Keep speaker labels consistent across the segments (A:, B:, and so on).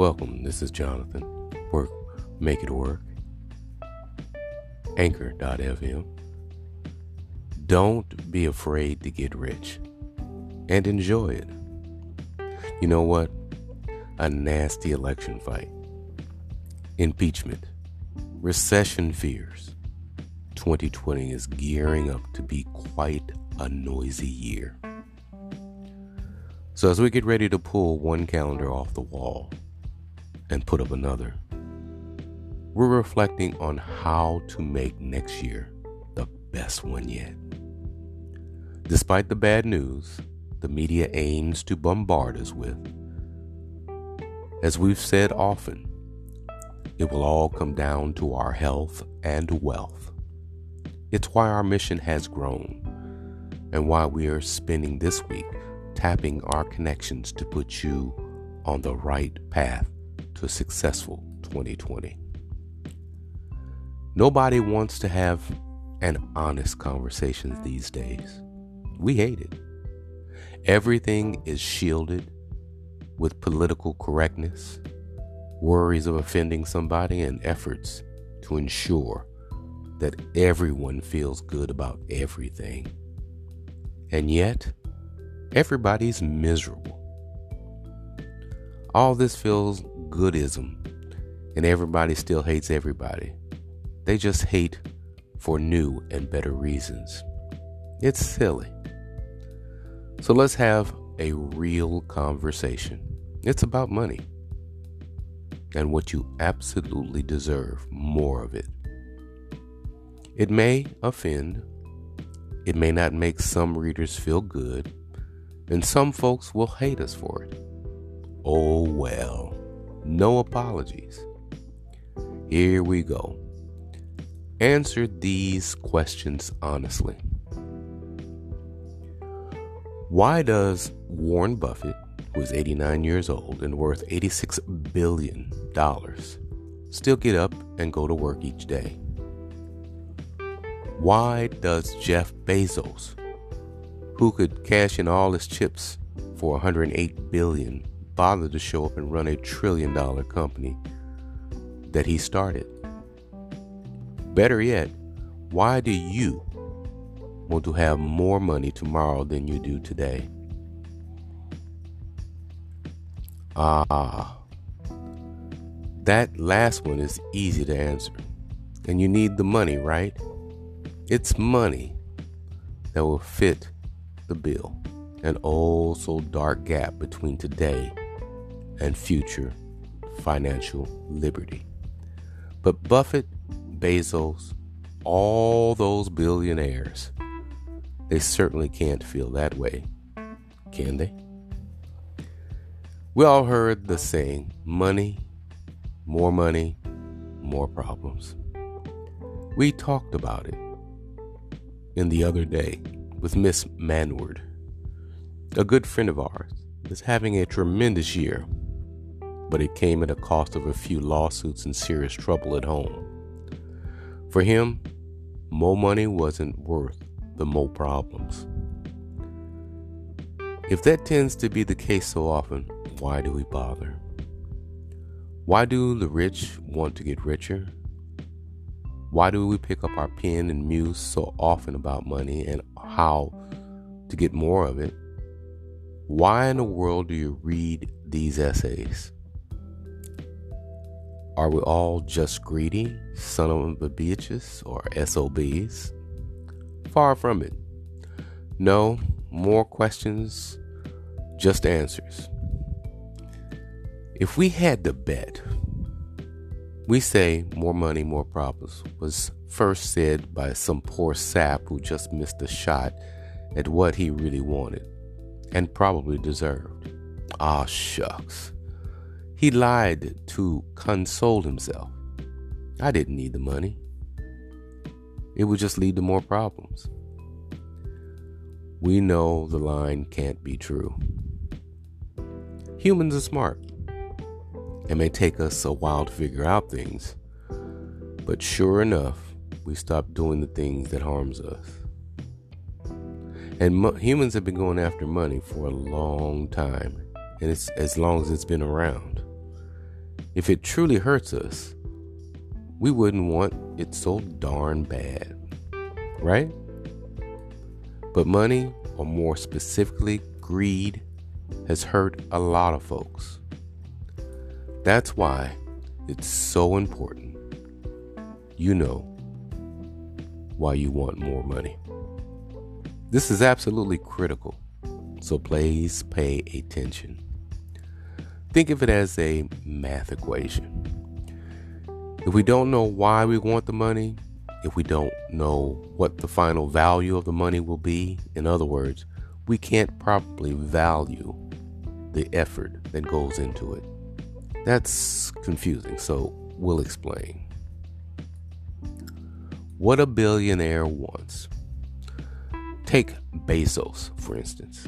A: Welcome. This is Jonathan. Work, make it work. Anchor.fm. Don't be afraid to get rich and enjoy it. You know what? A nasty election fight, impeachment, recession fears. 2020 is gearing up to be quite a noisy year. So, as we get ready to pull one calendar off the wall and put up another, we're reflecting on how to make next year the best one yet. Despite the bad news the media aims to bombard us with, as we've said often, it will all come down to our health and wealth. It's why our mission has grown and why we are spending this week tapping our connections to put you on the right path to a successful 2020. Nobody wants to have an honest conversation these days. We hate it. Everything is shielded with political correctness, worries of offending somebody, and efforts to ensure that everyone feels good about everything. And yet, everybody's miserable. All this feels goodism, and everybody still hates everybody. They just hate for new and better reasons. It's silly. So let's have a real conversation. It's about money and what you absolutely deserve more of it. It may offend, it may not make some readers feel good, and some folks will hate us for it. Oh well, no apologies. Here we go. Answer these questions honestly. Why does Warren Buffett, who is 89 years old and worth $86 billion, still get up and go to work each day? Why does Jeff Bezos, who could cash in all his chips for 108 billion, bother to show up and run a trillion dollar company that he started? Better yet, why do you want to have more money tomorrow than you do today? Ah, that last one is easy to answer. And you need the money, right? It's money that will fit the bill. An oh so dark gap between today and future financial liberty. But Buffett, Bezos, all those billionaires they certainly can't feel that way, can they? We all heard the saying money, more money, more problems. We talked about it in the other day with Miss Manward, a good friend of ours, is having a tremendous year, but it came at a cost of a few lawsuits and serious trouble at home. For him, more money wasn't worth the more problems. If that tends to be the case so often, why do we bother? Why do the rich want to get richer? Why do we pick up our pen and muse so often about money and how to get more of it? Why in the world do you read these essays? Are we all just greedy, son of a bitches, or SOBs? Far from it. No, more questions, just answers. If we had to bet, we say more money, more problems was first said by some poor sap who just missed a shot at what he really wanted and probably deserved. Ah, shucks. He lied to console himself. I didn't need the money it would just lead to more problems. We know the line can't be true. Humans are smart. It may take us a while to figure out things, but sure enough, we stop doing the things that harms us. And mo- humans have been going after money for a long time, and it's as long as it's been around. If it truly hurts us, we wouldn't want it so darn bad, right? But money, or more specifically, greed, has hurt a lot of folks. That's why it's so important. You know why you want more money. This is absolutely critical, so please pay attention. Think of it as a math equation. If we don't know why we want the money, if we don't know what the final value of the money will be, in other words, we can't properly value the effort that goes into it. That's confusing, so we'll explain. What a billionaire wants. Take Bezos, for instance.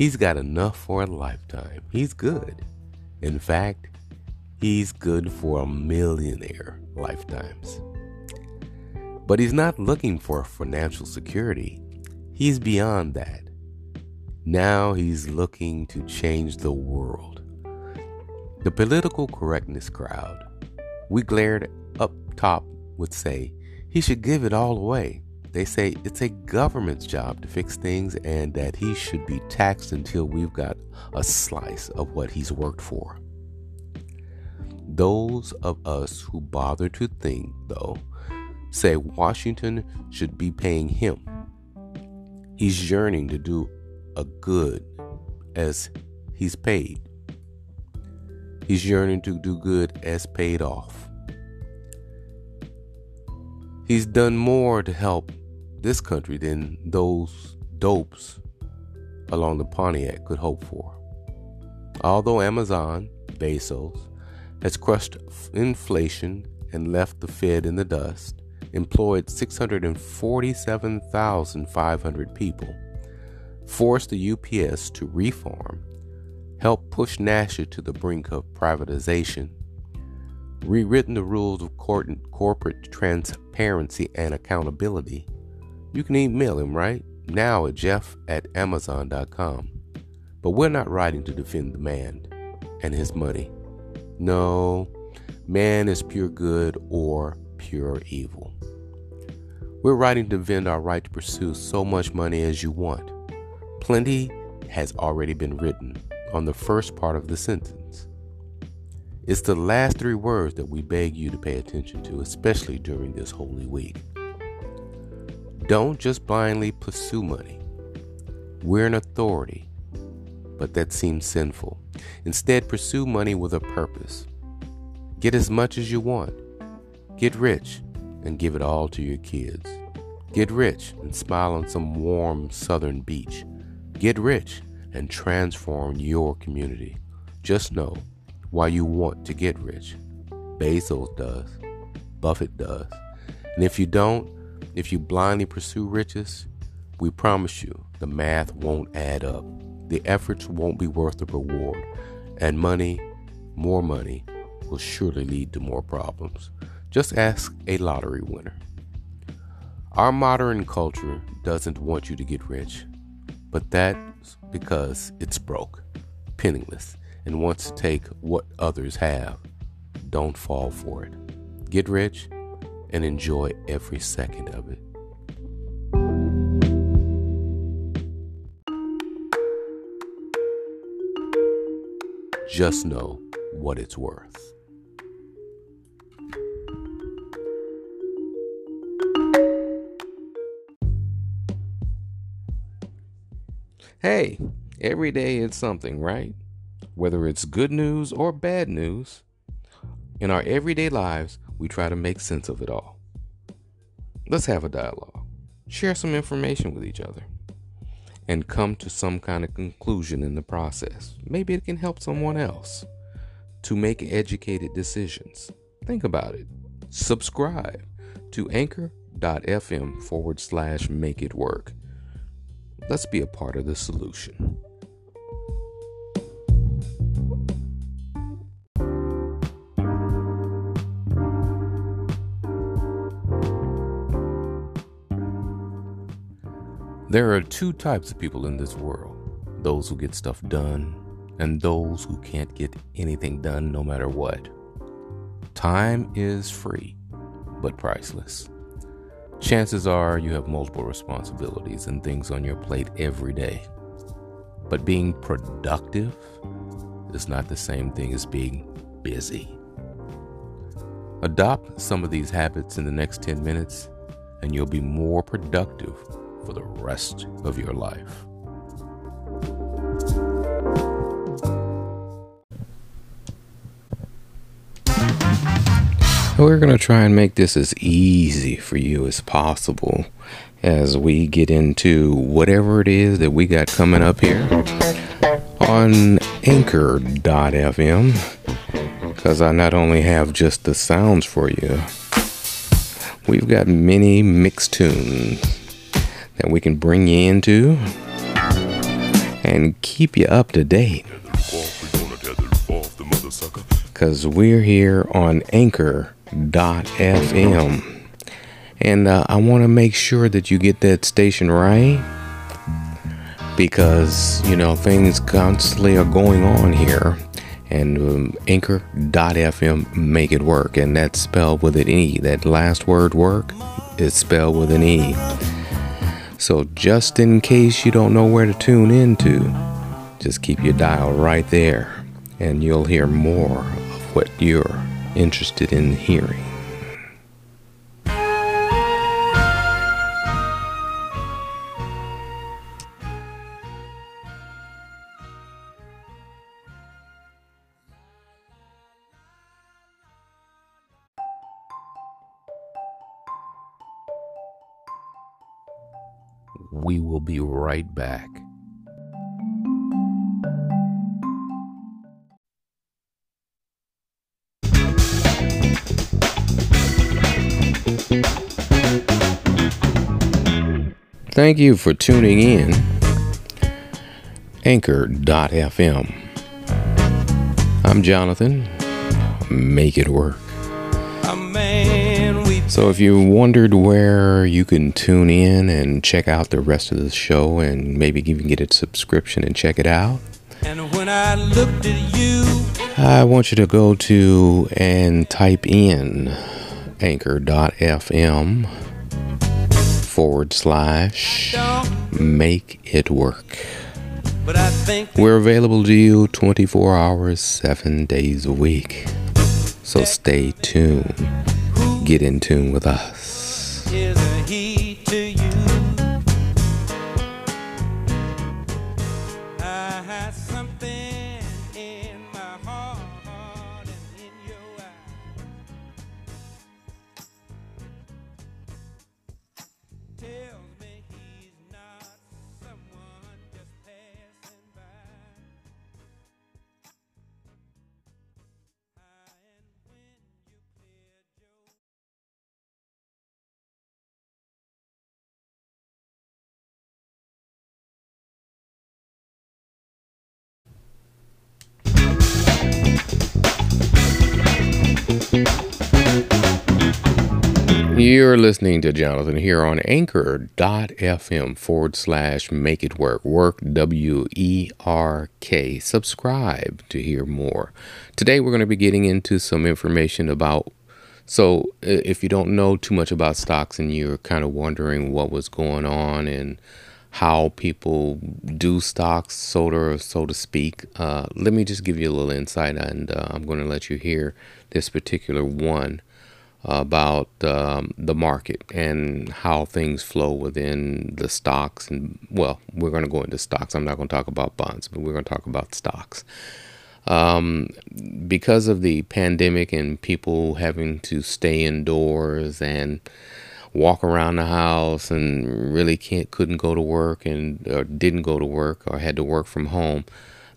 A: He's got enough for a lifetime. He's good. In fact, he's good for a millionaire lifetimes. But he's not looking for financial security. He's beyond that. Now he's looking to change the world. The political correctness crowd, we glared up top, would say he should give it all away. They say it's a government's job to fix things and that he should be taxed until we've got a slice of what he's worked for. Those of us who bother to think, though, say Washington should be paying him. He's yearning to do a good as he's paid. He's yearning to do good as paid off. He's done more to help this country than those dopes along the Potomac could hope for. Although Amazon, Bezos, has crushed inflation and left the Fed in the dust, employed 647,500 people, forced the UPS to reform, helped push NASA to the brink of privatization, rewritten the rules of corporate transparency and accountability. You can email him right now at jeff at amazon.com. But we're not writing to defend the man and his money. No, man is pure good or pure evil. We're writing to defend our right to pursue so much money as you want. Plenty has already been written on the first part of the sentence. It's the last three words that we beg you to pay attention to, especially during this holy week. Don't just blindly pursue money. We're an authority, but that seems sinful. Instead, pursue money with a purpose. Get as much as you want. Get rich and give it all to your kids. Get rich and smile on some warm southern beach. Get rich and transform your community. Just know why you want to get rich. Bezos does. Buffett does. And if you don't, if you blindly pursue riches, we promise you the math won't add up. The efforts won't be worth the reward. And money, more money, will surely lead to more problems. Just ask a lottery winner. Our modern culture doesn't want you to get rich, but that's because it's broke, penniless, and wants to take what others have. Don't fall for it. Get rich and enjoy every second of it. Just know what it's worth. Hey, every day it's something, right? Whether it's good news or bad news, in our everyday lives, we try to make sense of it all. Let's have a dialogue, share some information with each other, and come to some kind of conclusion in the process. Maybe it can help someone else to make educated decisions. Think about it. Subscribe to anchor.fm forward slash make it work Let's be a part of the solution. There are two types of people in this world those who get stuff done
B: and those who can't get anything done no matter what. Time is free, but priceless. Chances are you have multiple responsibilities and things on your plate every day. But being productive is not the same thing as being busy. Adopt some of these habits in the next 10 minutes, and you'll be more productive for the rest of your life. We're going to try and make this as easy for you as possible as we get into whatever it is that we got coming up here on anchor.fm because I not only have just the sounds for you, we've got many mixed tunes that we can bring you into and keep you up to date. Because we're here on Anchor FM. And uh, I want to make sure that you get that station right because, you know, things constantly are going on here. And um, anchor.fm make it work. And that's spelled with an E. That last word work is spelled with an E. So just in case you don't know where to tune into, just keep your dial right there and you'll hear more of what you're interested in hearing. We will be right back. Thank you for tuning in. Anchor.fm. I'm Jonathan. Make it work. So, if you wondered where you can tune in and check out the rest of the show and maybe even get a subscription and check it out, and when I looked at you, I want you to go to and type in anchor.fm forward slash make it work. We're available to you 24 hours, 7 days a week. So stay tuned. Get in tune with us. You're listening to Jonathan here on anchor.fm forward slash make it work. Work W E R K. Subscribe to hear more. Today we're going to be getting into some information about. So, if you don't know too much about stocks and you're kind of wondering what was going on and how people do stocks, so to, so to speak, uh, let me just give you a little insight and uh, I'm going to let you hear this particular one about um, the market and how things flow within the stocks. And well, we're going to go into stocks. I'm not going to talk about bonds, but we're going to talk about stocks. Um, because of the pandemic and people having to stay indoors and walk around the house and really can't couldn't go to work and or didn't go to work or had to work from home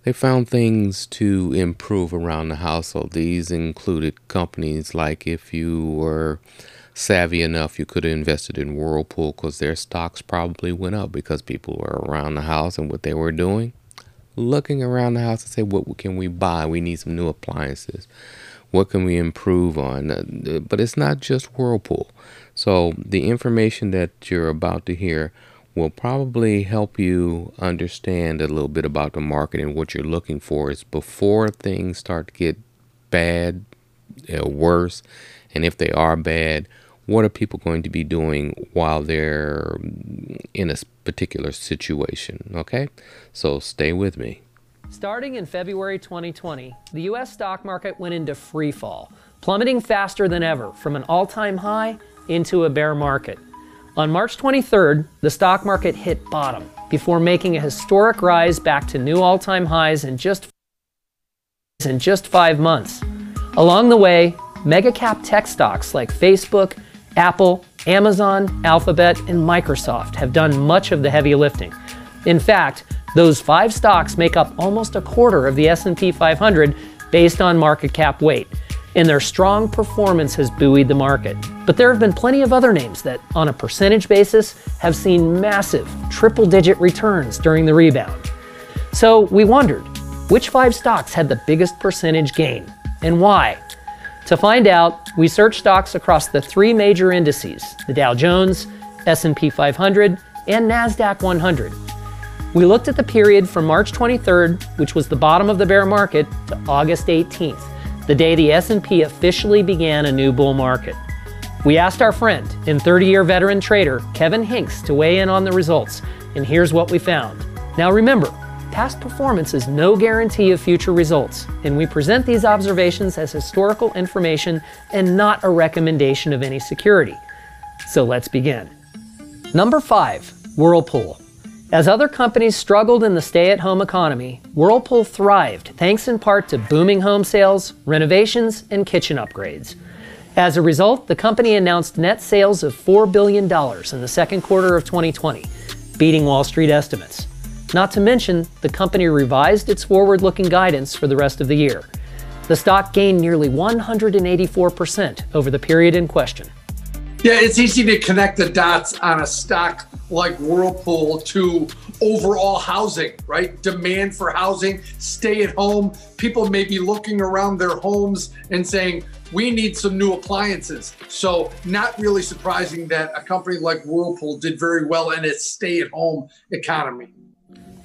B: they found things to improve around the household. These included companies like if you were savvy enough, you could have invested in Whirlpool because their stocks probably went up because people were around the house and what they were doing. Looking around the house and say, what can we buy? We need some new appliances. What can we improve on? Uh, but it's not just Whirlpool. So the information that you're about to hear
A: will probably help you understand a little bit about the market and what you're looking for is before things start to get bad or worse and if they are bad what are people going to be doing while they're in a particular situation okay? So stay with me.
C: Starting in february 2020 the us stock market went into free fall plummeting faster than ever from an all-time high into a bear market on March 23rd, the stock market hit bottom before making a historic rise back to new all-time highs in just in just 5 months. Along the way, mega cap tech stocks like Facebook, Apple, Amazon, Alphabet, and Microsoft have done much of the heavy lifting. In fact, those 5 stocks make up almost a quarter of the S&P 500 based on market cap weight and their strong performance has buoyed the market. But there have been plenty of other names that, on a percentage basis, have seen massive triple digit returns during the rebound. So we wondered which five stocks had the biggest percentage gain and why? To find out, we searched stocks across the three major indices, the Dow Jones, S&P 500, and Nasdaq 100. We looked at the period from March 23rd, which was the bottom of the bear market, to August 18th, the day the S&P officially began a new bull market. We asked our friend and 30-year veteran trader Kevin Hincks to weigh in on the results, and here's what we found. Now remember, past performance is no guarantee of future results, and we present these observations as historical information and not a recommendation of any security. So let's begin. Number 5, Whirlpool. As other companies struggled in the stay at home economy, Whirlpool thrived thanks in part to booming home sales, renovations, and kitchen upgrades. As a result, the company announced net sales of $4 billion in the second quarter of 2020, beating Wall Street estimates. Not to mention, the company revised its forward looking guidance for the rest of the year. The stock gained nearly 184% over the period in question.
D: Yeah, it's easy to connect the dots on a stock like Whirlpool to overall housing, right? Demand for housing, stay at home. People may be looking around their homes and saying, we need some new appliances. So, not really surprising that a company like Whirlpool did very well in its stay at home economy.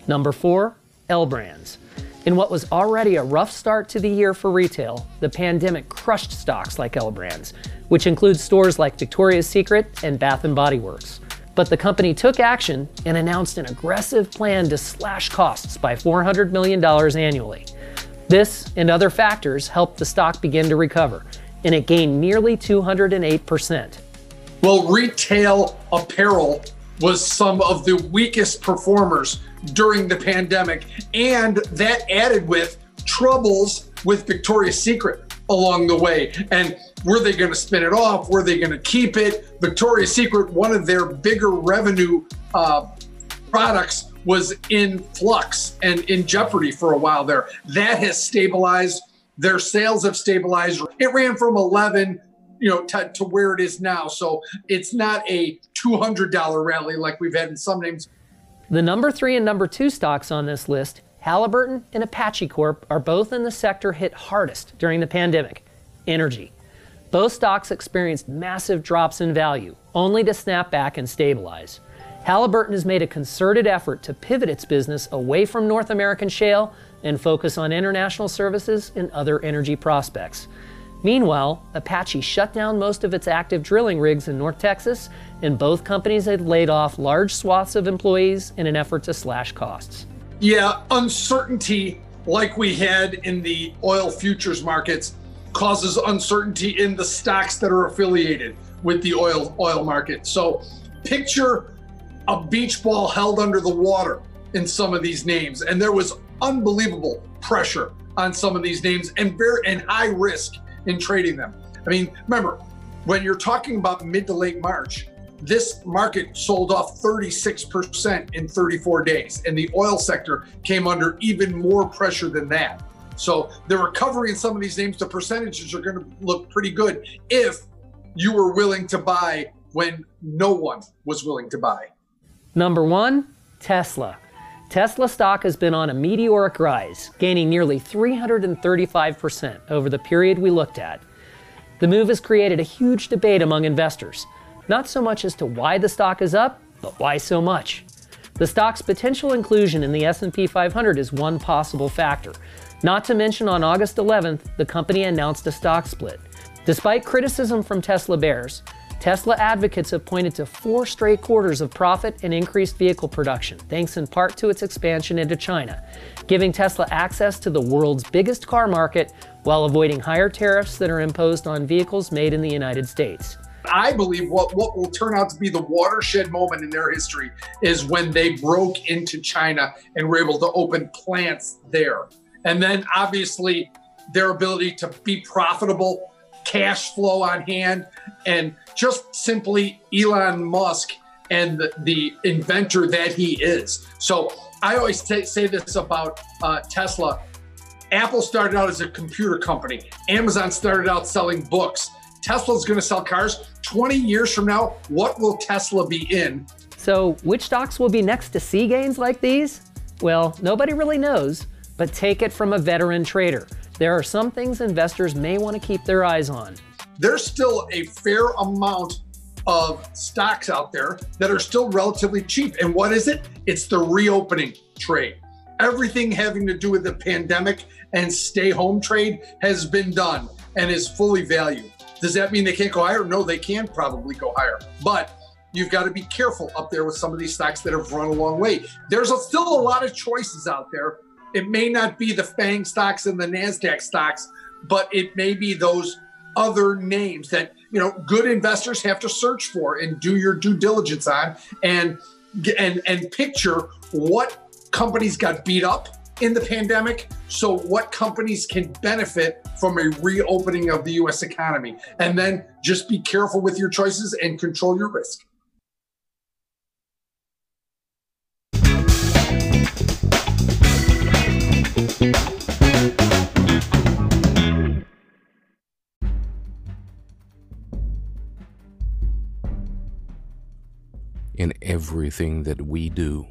C: Number four, L Brands. In what was already a rough start to the year for retail, the pandemic crushed stocks like L Brands, which includes stores like Victoria's Secret and Bath Body Works. But the company took action and announced an aggressive plan to slash costs by $400 million annually. This and other factors helped the stock begin to recover, and it gained nearly 208%.
D: Well, retail apparel was some of the weakest performers during the pandemic, and that added with troubles with Victoria's Secret along the way. And were they going to spin it off? Were they going to keep it? Victoria's Secret, one of their bigger revenue uh, products, was in flux and in jeopardy for a while there. That has stabilized. Their sales have stabilized. It ran from 11 you know to, to where it is now so it's not a $200 rally like we've had in some names
C: the number three and number two stocks on this list Halliburton and Apache Corp are both in the sector hit hardest during the pandemic energy. Both stocks experienced massive drops in value, only to snap back and stabilize. Halliburton has made a concerted effort to pivot its business away from North American shale and focus on international services and other energy prospects. Meanwhile, Apache shut down most of its active drilling rigs in North Texas, and both companies had laid off large swaths of employees in an effort to slash costs.
D: Yeah, uncertainty like we had in the oil futures markets causes uncertainty in the stocks that are affiliated with the oil oil market. So picture a beach ball held under the water in some of these names and there was unbelievable pressure on some of these names and very and high risk in trading them. I mean, remember, when you're talking about mid to late March, this market sold off 36% in 34 days, and the oil sector came under even more pressure than that. So the recovery in some of these names, the percentages are going to look pretty good if you were willing to buy when no one was willing to buy.
C: Number one, Tesla. Tesla stock has been on a meteoric rise, gaining nearly 335% over the period we looked at. The move has created a huge debate among investors not so much as to why the stock is up, But why so much? The stock's potential inclusion in the S&P 500 is one possible factor. Not to mention on August 11th, the company announced a stock split. Despite criticism from Tesla bears, Tesla advocates have pointed to four straight quarters of profit and increased vehicle production, thanks in part to its expansion into China, giving Tesla access to the world's biggest car market while avoiding higher tariffs that are imposed on vehicles made in the United States.
D: I believe what, what will turn out to be the watershed moment in their history is when they broke into China and were able to open plants there. And then obviously their ability to be profitable, cash flow on hand, and just simply Elon Musk and the, the inventor that he is. So I always t- say this about uh, Tesla. Apple started out as a computer company. Amazon started out selling books. Tesla's going to sell cars. 20 years from now, what will Tesla be in?
C: So, which stocks will be next to see gains like these? Well, nobody really knows, but take it from a veteran trader. There are some things investors may want to keep their eyes on.
D: There's still a fair amount of stocks out there that are still relatively cheap. And what is it? It's the reopening trade. Everything having to do with the pandemic and stay home trade has been done and is fully valued. Does that mean they can't go higher? No, they can probably go higher. But you've got to be careful up there with some of these stocks that have run a long way. There's a, still a lot of choices out there. It may not be the FANG stocks and the NASDAQ stocks, but it may be those other names that you know good investors have to search for and do your due diligence on and and and picture what companies got beat up in the pandemic. So, what companies can benefit from a reopening of the US economy? And then just be careful with your choices and control your risk.
A: In everything that we do,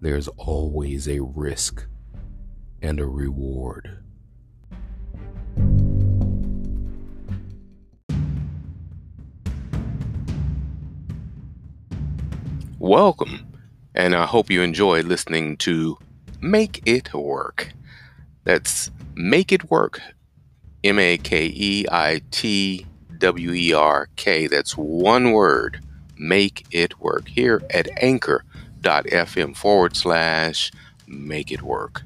A: there's always a risk and a reward. Welcome, and I hope you enjoy listening to Make It Work. That's Make It Work, M A K E I T W E R K. That's one word, Make It Work, here at anchor.fm forward slash Make It Work.